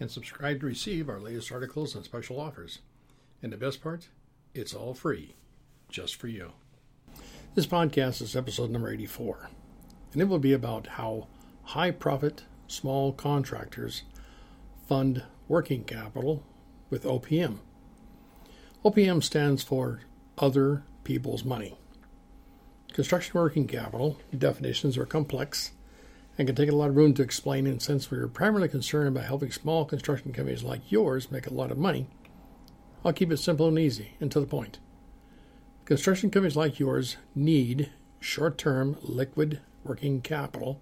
and subscribe to receive our latest articles and special offers. And the best part, it's all free, just for you. This podcast is episode number 84, and it will be about how high profit small contractors fund working capital with OPM. OPM stands for Other People's Money. Construction working capital definitions are complex and can take a lot of room to explain. And since we're primarily concerned about helping small construction companies like yours make a lot of money, I'll keep it simple and easy and to the point. Construction companies like yours need short term liquid working capital,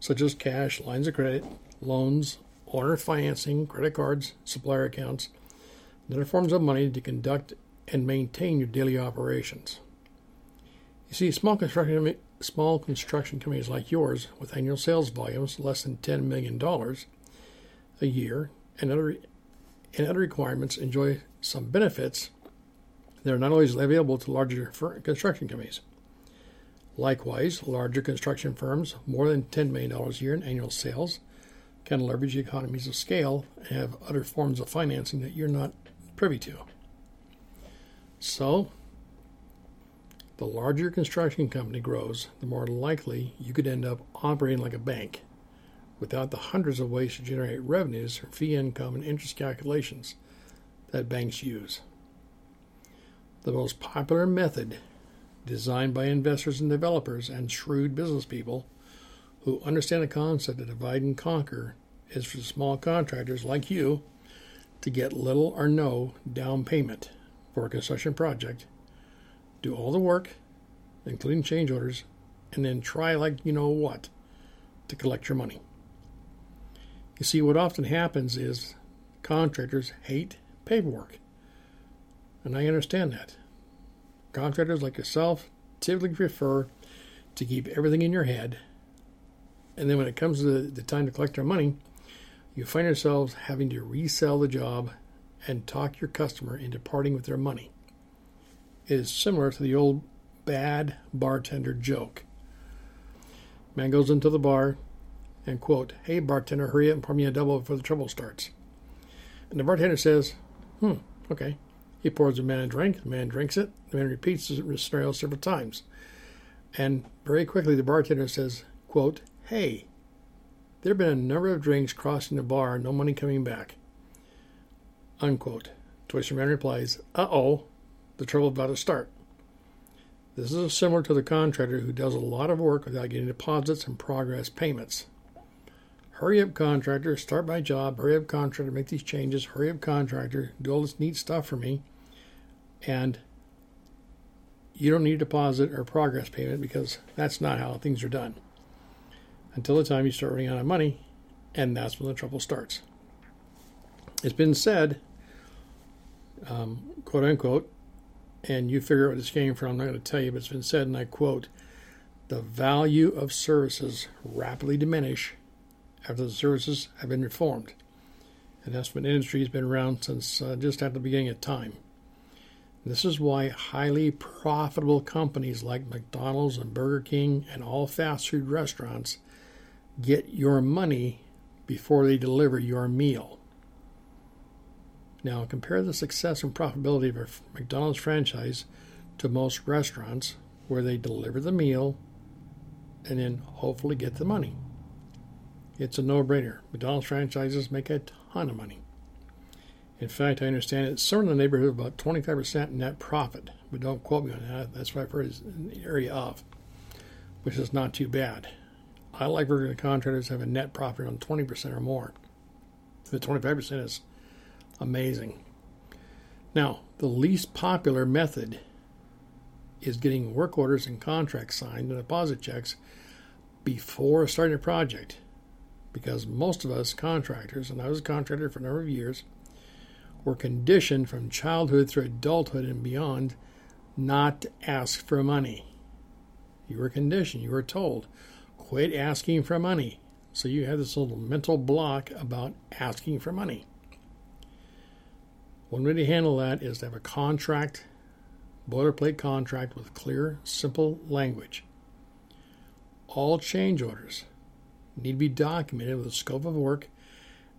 such as cash, lines of credit, loans, owner financing, credit cards, supplier accounts, and other forms of money to conduct and maintain your daily operations. You see, small construction small construction companies like yours, with annual sales volumes less than $10 million a year and other, and other requirements, enjoy some benefits that are not always available to larger construction companies. Likewise, larger construction firms, more than $10 million a year in annual sales, can leverage economies of scale and have other forms of financing that you're not privy to. So, the larger your construction company grows, the more likely you could end up operating like a bank without the hundreds of ways to generate revenues from fee income and interest calculations that banks use. The most popular method, designed by investors and developers and shrewd business people who understand the concept of divide and conquer, is for small contractors like you to get little or no down payment for a construction project do all the work, including change orders, and then try like you know what to collect your money. You see, what often happens is contractors hate paperwork. And I understand that. Contractors like yourself typically prefer to keep everything in your head. And then when it comes to the, the time to collect your money, you find yourselves having to resell the job and talk your customer into parting with their money It is similar to the old bad bartender joke. Man goes into the bar and quote, "Hey bartender, hurry up and pour me a double before the trouble starts." And the bartender says, "Hmm, okay." He pours the man a drink. The man drinks it. The man repeats the scenario several times, and very quickly the bartender says, "Quote, Hey, there have been a number of drinks crossing the bar, no money coming back." Unquote. To which the man replies, "Uh oh." the trouble about to start. This is similar to the contractor who does a lot of work without getting deposits and progress payments. Hurry up, contractor, start my job. Hurry up, contractor, make these changes. Hurry up, contractor, do all this neat stuff for me. And you don't need a deposit or progress payment because that's not how things are done. Until the time you start running out of money, and that's when the trouble starts. It's been said, um, quote unquote, and you figure out what this came from. I'm not going to tell you, but it's been said, and I quote The value of services rapidly diminish after the services have been reformed. And that's when industry has been around since uh, just at the beginning of time. This is why highly profitable companies like McDonald's and Burger King and all fast food restaurants get your money before they deliver your meal. Now, compare the success and profitability of a McDonald's franchise to most restaurants where they deliver the meal and then hopefully get the money. It's a no brainer. McDonald's franchises make a ton of money. In fact, I understand it's somewhere in the neighborhood of about 25% net profit, but don't quote me on that. That's what I've heard the area of, which is not too bad. I like with contractors have a net profit on 20% or more. The 25% is amazing. Now, the least popular method is getting work orders and contracts signed and deposit checks before starting a project. Because most of us contractors, and I was a contractor for a number of years, were conditioned from childhood through adulthood and beyond not to ask for money. You were conditioned, you were told, quit asking for money. So you have this little mental block about asking for money. One way to handle that is to have a contract, boilerplate contract with clear, simple language. All change orders need to be documented with a scope of work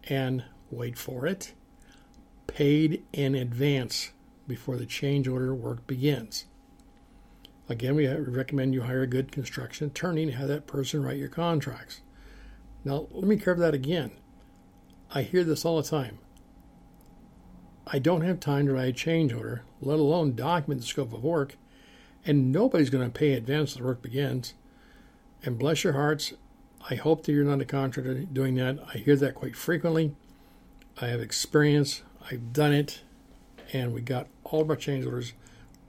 and, wait for it, paid in advance before the change order work begins. Again, we recommend you hire a good construction attorney and have that person write your contracts. Now, let me cover that again. I hear this all the time. I don't have time to write a change order, let alone document the scope of work, and nobody's going to pay advance the work begins. And bless your hearts, I hope that you're not a contractor doing that. I hear that quite frequently. I have experience, I've done it, and we got all of our change orders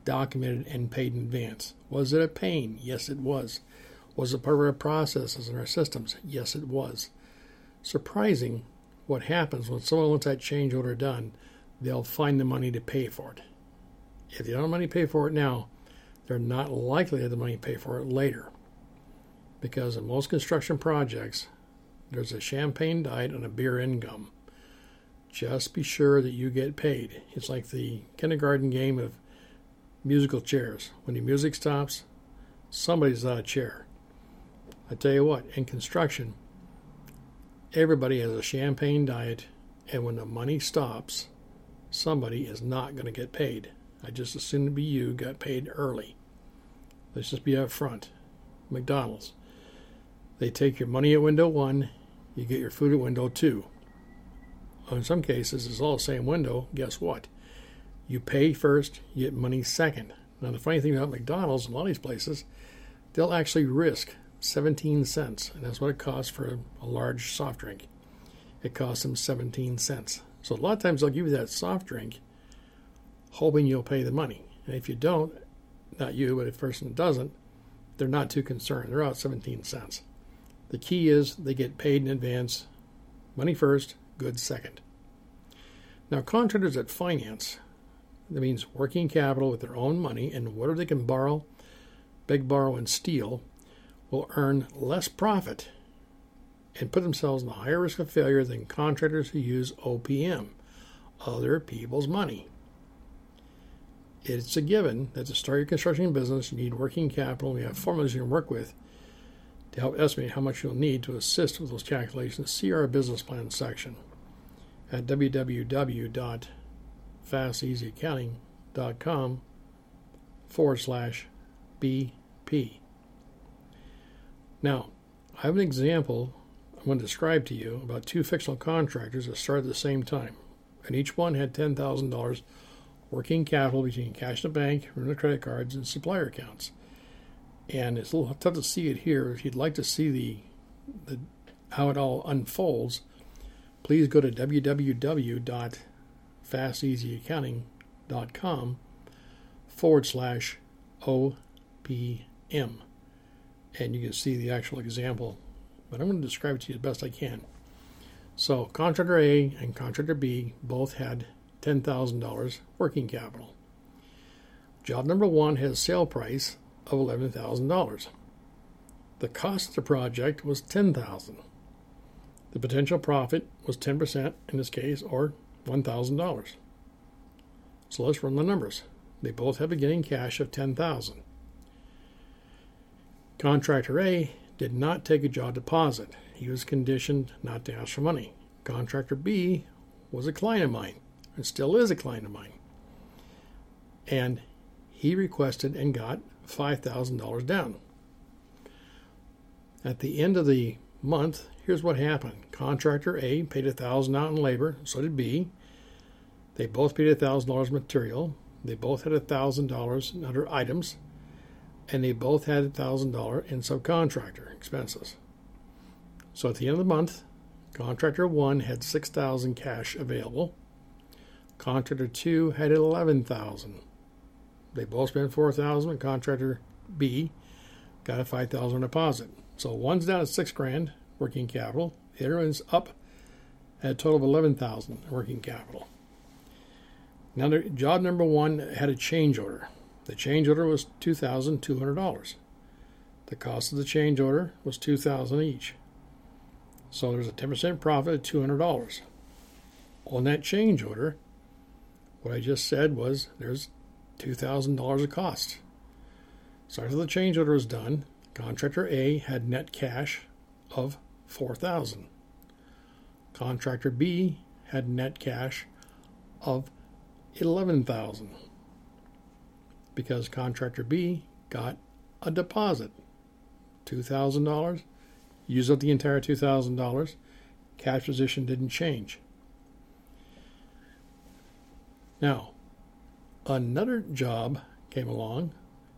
documented and paid in advance. Was it a pain? Yes, it was. Was it part of our processes and our systems? Yes, it was. Surprising what happens when someone wants that change order done, they'll find the money to pay for it. If they don't have money to pay for it now, they're not likely to have the money to pay for it later. Because in most construction projects, there's a champagne diet and a beer income. Just be sure that you get paid. It's like the kindergarten game of musical chairs. When the music stops, somebody's out of chair. I tell you what, in construction, everybody has a champagne diet, and when the money stops, somebody is not going to get paid. I just assume to be you got paid early. Let's just be up front. McDonald's. They take your money at window one, you get your food at window two. In some cases, it's all the same window. Guess what? You pay first, you get money second. Now, the funny thing about McDonald's and a lot of these places, they'll actually risk 17 cents, and that's what it costs for a large soft drink. It costs them 17 cents. So a lot of times they'll give you that soft drink hoping you'll pay the money. And if you don't, not you, but if a person doesn't, they're not too concerned. They're out 17 cents. The key is they get paid in advance, money first, goods second. Now, contractors that finance, that means working capital with their own money and whatever they can borrow, beg, borrow, and steal, will earn less profit and put themselves in a higher risk of failure than contractors who use OPM, other people's money. It's a given that to start your construction business, you need working capital. We have formulas you can work with to help estimate how much you'll need to assist with those calculations. See our business plan section at www.fasteasyaccounting.com forward slash BP. Now, I have an example I'm to describe to you about two fictional contractors that started at the same time, and each one had $10,000 working capital between cash in the bank, running credit cards, and supplier accounts. And it's a little tough to see it here. If you'd like to see the, the how it all unfolds, please go to www.fasteasyaccounting.com forward slash OPM. And you can see the actual example, but I'm going to describe it to you as best I can. So, contractor A and contractor B both had $10,000 working capital. Job number one has a sale price of $11,000. The cost of the project was $10,000. The potential profit was 10% in this case, or $1,000. So let's run the numbers. They both have a beginning cash of $10,000. Contractor A did not take a job deposit. He was conditioned not to ask for money. Contractor B was a client of mine and still is a client of mine. And he requested and got $5,000 down. At the end of the month, here's what happened. Contractor A paid 1,000 out in labor, so did B. They both paid $1,000 material. They both had $1,000 in other items, and they both had $1,000 in subcontractor expenses. So at the end of the month, contractor 1 had 6000 cash available. Contractor 2 had 11000 they both spent four thousand. Contractor B got a five thousand deposit. So one's down at six grand working capital. The other one's up at a total of eleven thousand working capital. Now, job number one had a change order. The change order was $2,200. The cost of the change order was 2,000 each. So there's a 10% profit of $200. On that change order, what I just said was there's $2,000 of cost. So after the change order was done, contractor A had net cash of 4000 Contractor B had net cash of 11000 because contractor B got a deposit $2,000, used up the entire $2,000, cash position didn't change. Now, another job came along.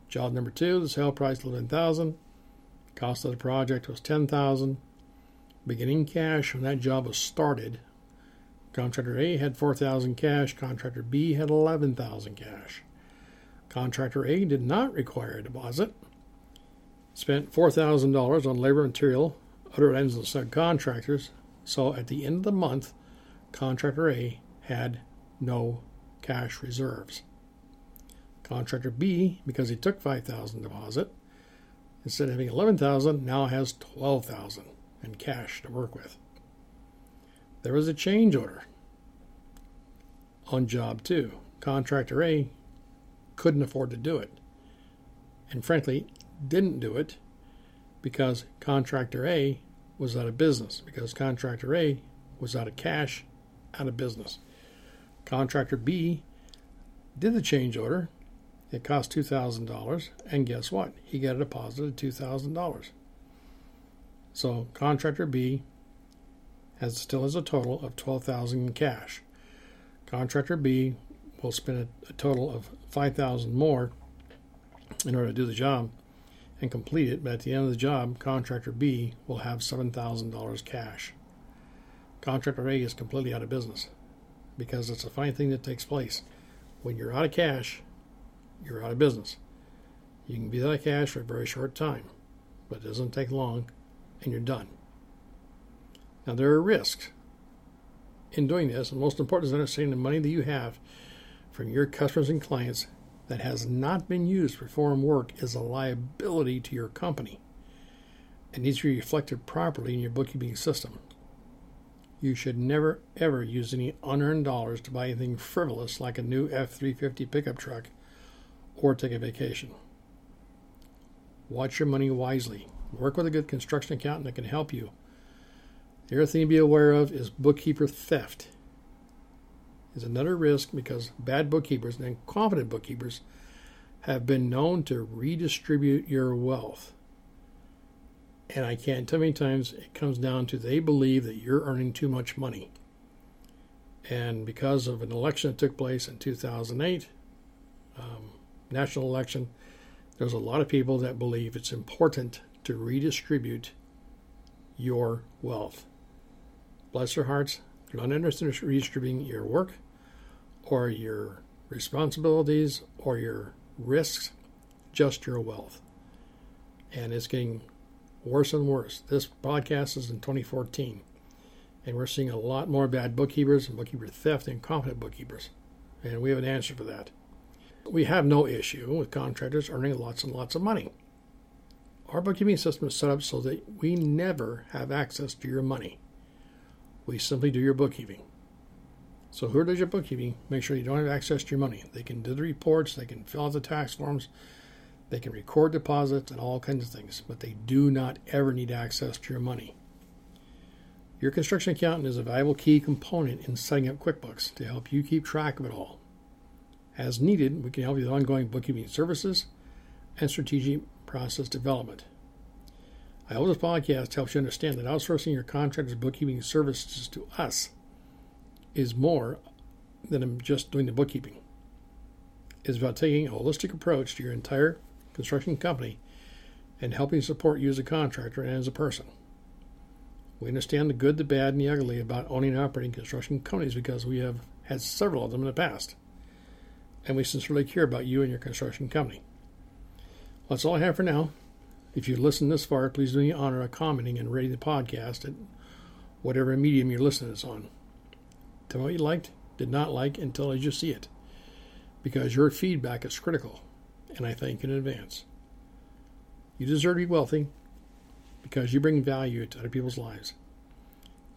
Job number two, the sale price 11000 Cost of the project was 10000 Beginning cash when that job was started, contractor A had 4000 cash, contractor B had 11000 cash. Contractor A did not require a deposit. Spent $4,000 on labor material, other ends and subcontractors. So at the end of the month, contractor A had no cash reserves. Contractor B, because he took 5000 deposit, instead of having 11000 now has 12000 in cash to work with. There was a change order on job 2. Contractor A couldn't afford to do it. And frankly, didn't do it because contractor A was out of business, because contractor A was out of cash, out of business. Contractor B did the change order. It cost $2,000, and guess what? He got a deposit of $2,000. So contractor B has still has a total of 12000 in cash. Contractor B will spend a, a total of 5000 more in order to do the job and complete it, but at the end of the job, contractor B will have $7,000 cash. Contractor A is completely out of business because it's a fine thing that takes place. When you're out of cash, you're out of business. You can be out of cash for a very short time, but it doesn't take long and you're done. Now, there are risks in doing this, and most important is understanding the money that you have from your customers and clients that has not been used to perform work is a liability to your company. and needs to be reflected properly in your bookkeeping system. You should never ever use any unearned dollars to buy anything frivolous like a new F 350 pickup truck or take a vacation. Watch your money wisely. Work with a good construction accountant that can help you. The other thing to be aware of is bookkeeper theft is another risk because bad bookkeepers and incompetent bookkeepers have been known to redistribute your wealth. And I can't tell many times it comes down to they believe that you're earning too much money. And because of an election that took place in 2008, um, national election, there's a lot of people that believe it's important to redistribute your wealth. Bless their hearts. They're not interested in redistributing your work or your responsibilities or your risks, just your wealth. And it's getting worse and worse. This podcast is in 2014, and we're seeing a lot more bad bookkeepers and bookkeeper theft and incompetent bookkeepers. And we have an answer for that. We have no issue with contractors earning lots and lots of money. Our bookkeeping system is set up so that we never have access to your money. We simply do your bookkeeping. So who does your bookkeeping? Make sure you don't have access to your money. They can do the reports, they can fill out the tax forms, they can record deposits and all kinds of things, but they do not ever need access to your money. Your construction accountant is a valuable key component in setting up QuickBooks to help you keep track of it all. As needed, we can help you with ongoing bookkeeping services and strategic process development. I hope this podcast helps you understand that outsourcing your contractor's bookkeeping services to us is more than just doing the bookkeeping. It's about taking a holistic approach to your entire construction company and helping support you as a contractor and as a person. We understand the good, the bad, and the ugly about owning and operating construction companies because we have had several of them in the past. And we sincerely care about you and your construction company. Well, that's all I have for now. If you've listened this far, please do me the honor of commenting and rating the podcast at whatever medium you're listening to this on. Me what you liked, did not like, tell us you see it. because your feedback is critical, and I thank you in advance. You deserve to be wealthy because you bring value to other people's lives.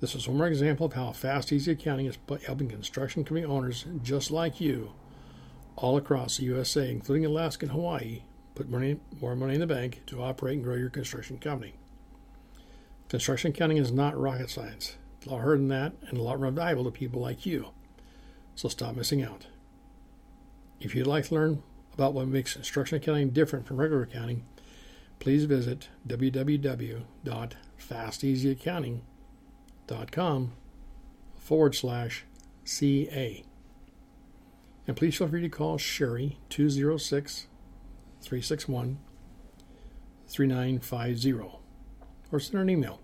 This is one more example of how Fast Easy Accounting is helping construction company owners just like you all across the USA, including Alaska and Hawaii, put money, more money in the bank to operate and grow your construction company. Construction accounting is not rocket science. A lot harder than that and a lot more valuable to people like you. So stop missing out. If you'd like to learn about what makes instruction accounting different from regular accounting, please visit www.fasteasyaccounting.com forward slash CA. And please feel free to call Sharie 206 361 3950 or send her an email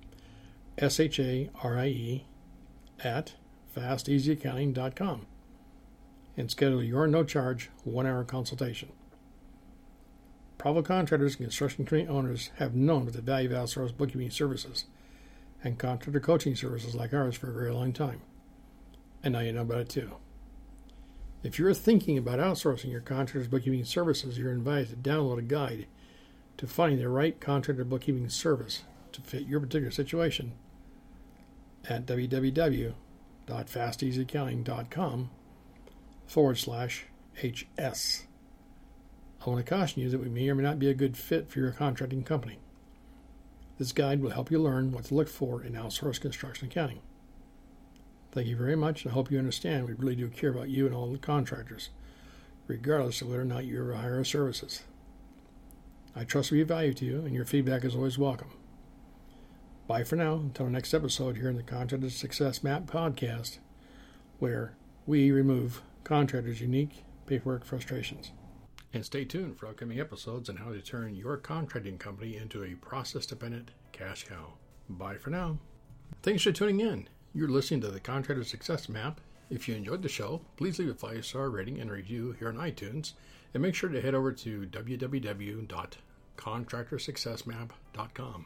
S-H-A-R-I-E at fasteasyaccounting.com and schedule your no charge one hour consultation. Private contractors and construction company owners have known the value of outsourced bookkeeping services and contractor coaching services like ours for a very long time. And now you know about it too. If you're thinking about outsourcing your contractor's bookkeeping services, you're invited to download a guide to finding the right contractor bookkeeping service to fit your particular situation at www.fasteasyaccounting.com forward slash HS. I want to caution you that we may or may not be a good fit for your contracting company. This guide will help you learn what to look for in outsourced construction accounting. Thank you very much, and I hope you understand we really do care about you and all the contractors, regardless of whether or not you ever hire our services. I trust we value to you, and your feedback is always welcome. Bye for now until our next episode here in the Contractor Success Map podcast, where we remove contractors' unique paperwork frustrations. And stay tuned for upcoming episodes on how to turn your contracting company into a process dependent cash cow. Bye for now. Thanks for tuning in. You're listening to the Contractor Success Map. If you enjoyed the show, please leave a five star rating and review here on iTunes. And make sure to head over to www.contractorsuccessmap.com